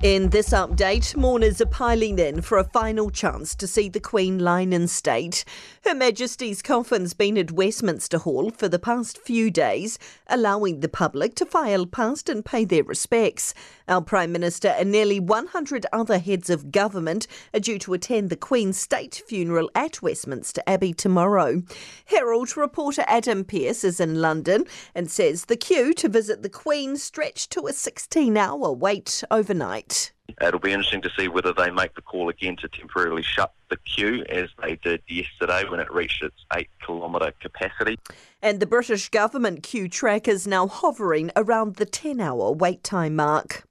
In this update, mourners are piling in for a final chance to see the Queen lying in state. Her Majesty's coffin's been at Westminster Hall for the past few days, allowing the public to file past and pay their respects. Our Prime Minister and nearly 100 other heads of government are due to attend the Queen's state funeral at Westminster Abbey tomorrow. Herald reporter Adam Pearse is in London and says the queue to visit the Queen stretched to a 16 hour wait overnight. It'll be interesting to see whether they make the call again to temporarily shut the queue as they did yesterday when it reached its eight kilometre capacity. And the British government queue track is now hovering around the 10 hour wait time mark.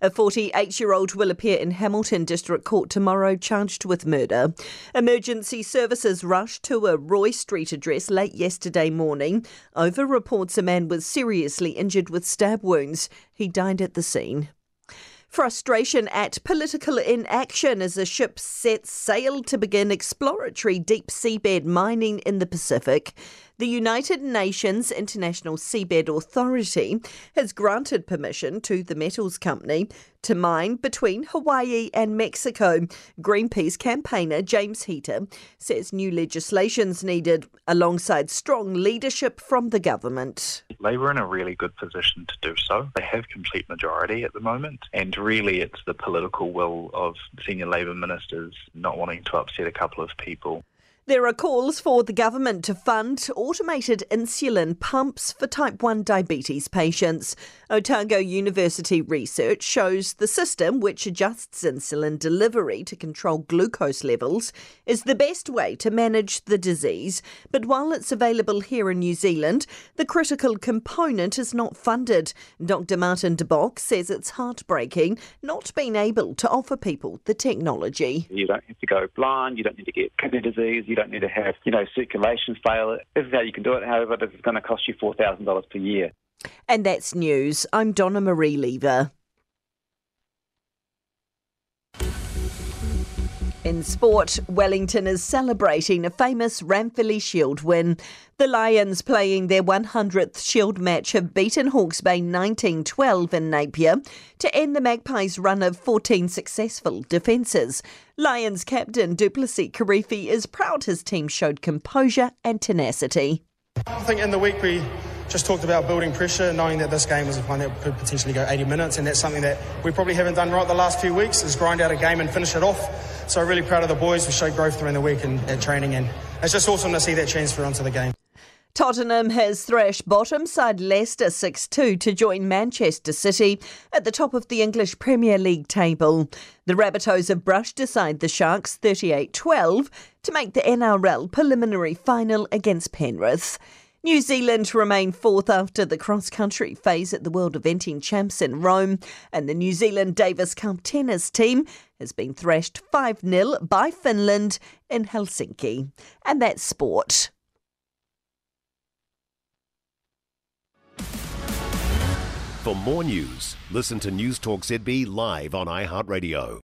A 48 year old will appear in Hamilton District Court tomorrow charged with murder. Emergency services rushed to a Roy Street address late yesterday morning over reports a man was seriously injured with stab wounds. He died at the scene. Frustration at political inaction as a ship sets sail to begin exploratory deep seabed mining in the Pacific. The United Nations International Seabed Authority has granted permission to the metals company to mine between Hawaii and Mexico. Greenpeace campaigner James Hita says new legislation's needed alongside strong leadership from the government. Labor are in a really good position to do so. They have complete majority at the moment, and really it's the political will of senior Labor ministers not wanting to upset a couple of people. There are calls for the government to fund automated insulin pumps for type 1 diabetes patients. Otago University research shows the system, which adjusts insulin delivery to control glucose levels, is the best way to manage the disease. But while it's available here in New Zealand, the critical component is not funded. Dr. Martin de Bock says it's heartbreaking not being able to offer people the technology. You don't have to go blind, you don't need to get kidney disease, don't need to have, you know, circulation fail. This is how you can do it. However, this is going to cost you $4,000 per year. And that's news. I'm Donna Marie Lever. In sport, Wellington is celebrating a famous Ranfurly Shield win. The Lions, playing their 100th Shield match, have beaten Hawke's Bay 1912 in Napier to end the Magpies' run of 14 successful defences. Lions captain Du'Plessis Kirifi is proud his team showed composure and tenacity. I think in the week we just talked about building pressure, knowing that this game was one that could potentially go 80 minutes, and that's something that we probably haven't done right the last few weeks is grind out a game and finish it off. So really proud of the boys. We showed growth during the week and at training, and it's just awesome to see that transfer onto the game. Tottenham has thrashed bottom side Leicester 6 2 to join Manchester City at the top of the English Premier League table. The Rabbitohs have brushed aside the Sharks 38 12 to make the NRL preliminary final against Penrith. New Zealand remain fourth after the cross country phase at the World Eventing Champs in Rome, and the New Zealand Davis Cup tennis team has been thrashed 5 0 by Finland in Helsinki. And that's sport. For more news, listen to Newstalk ZB live on iHeartRadio.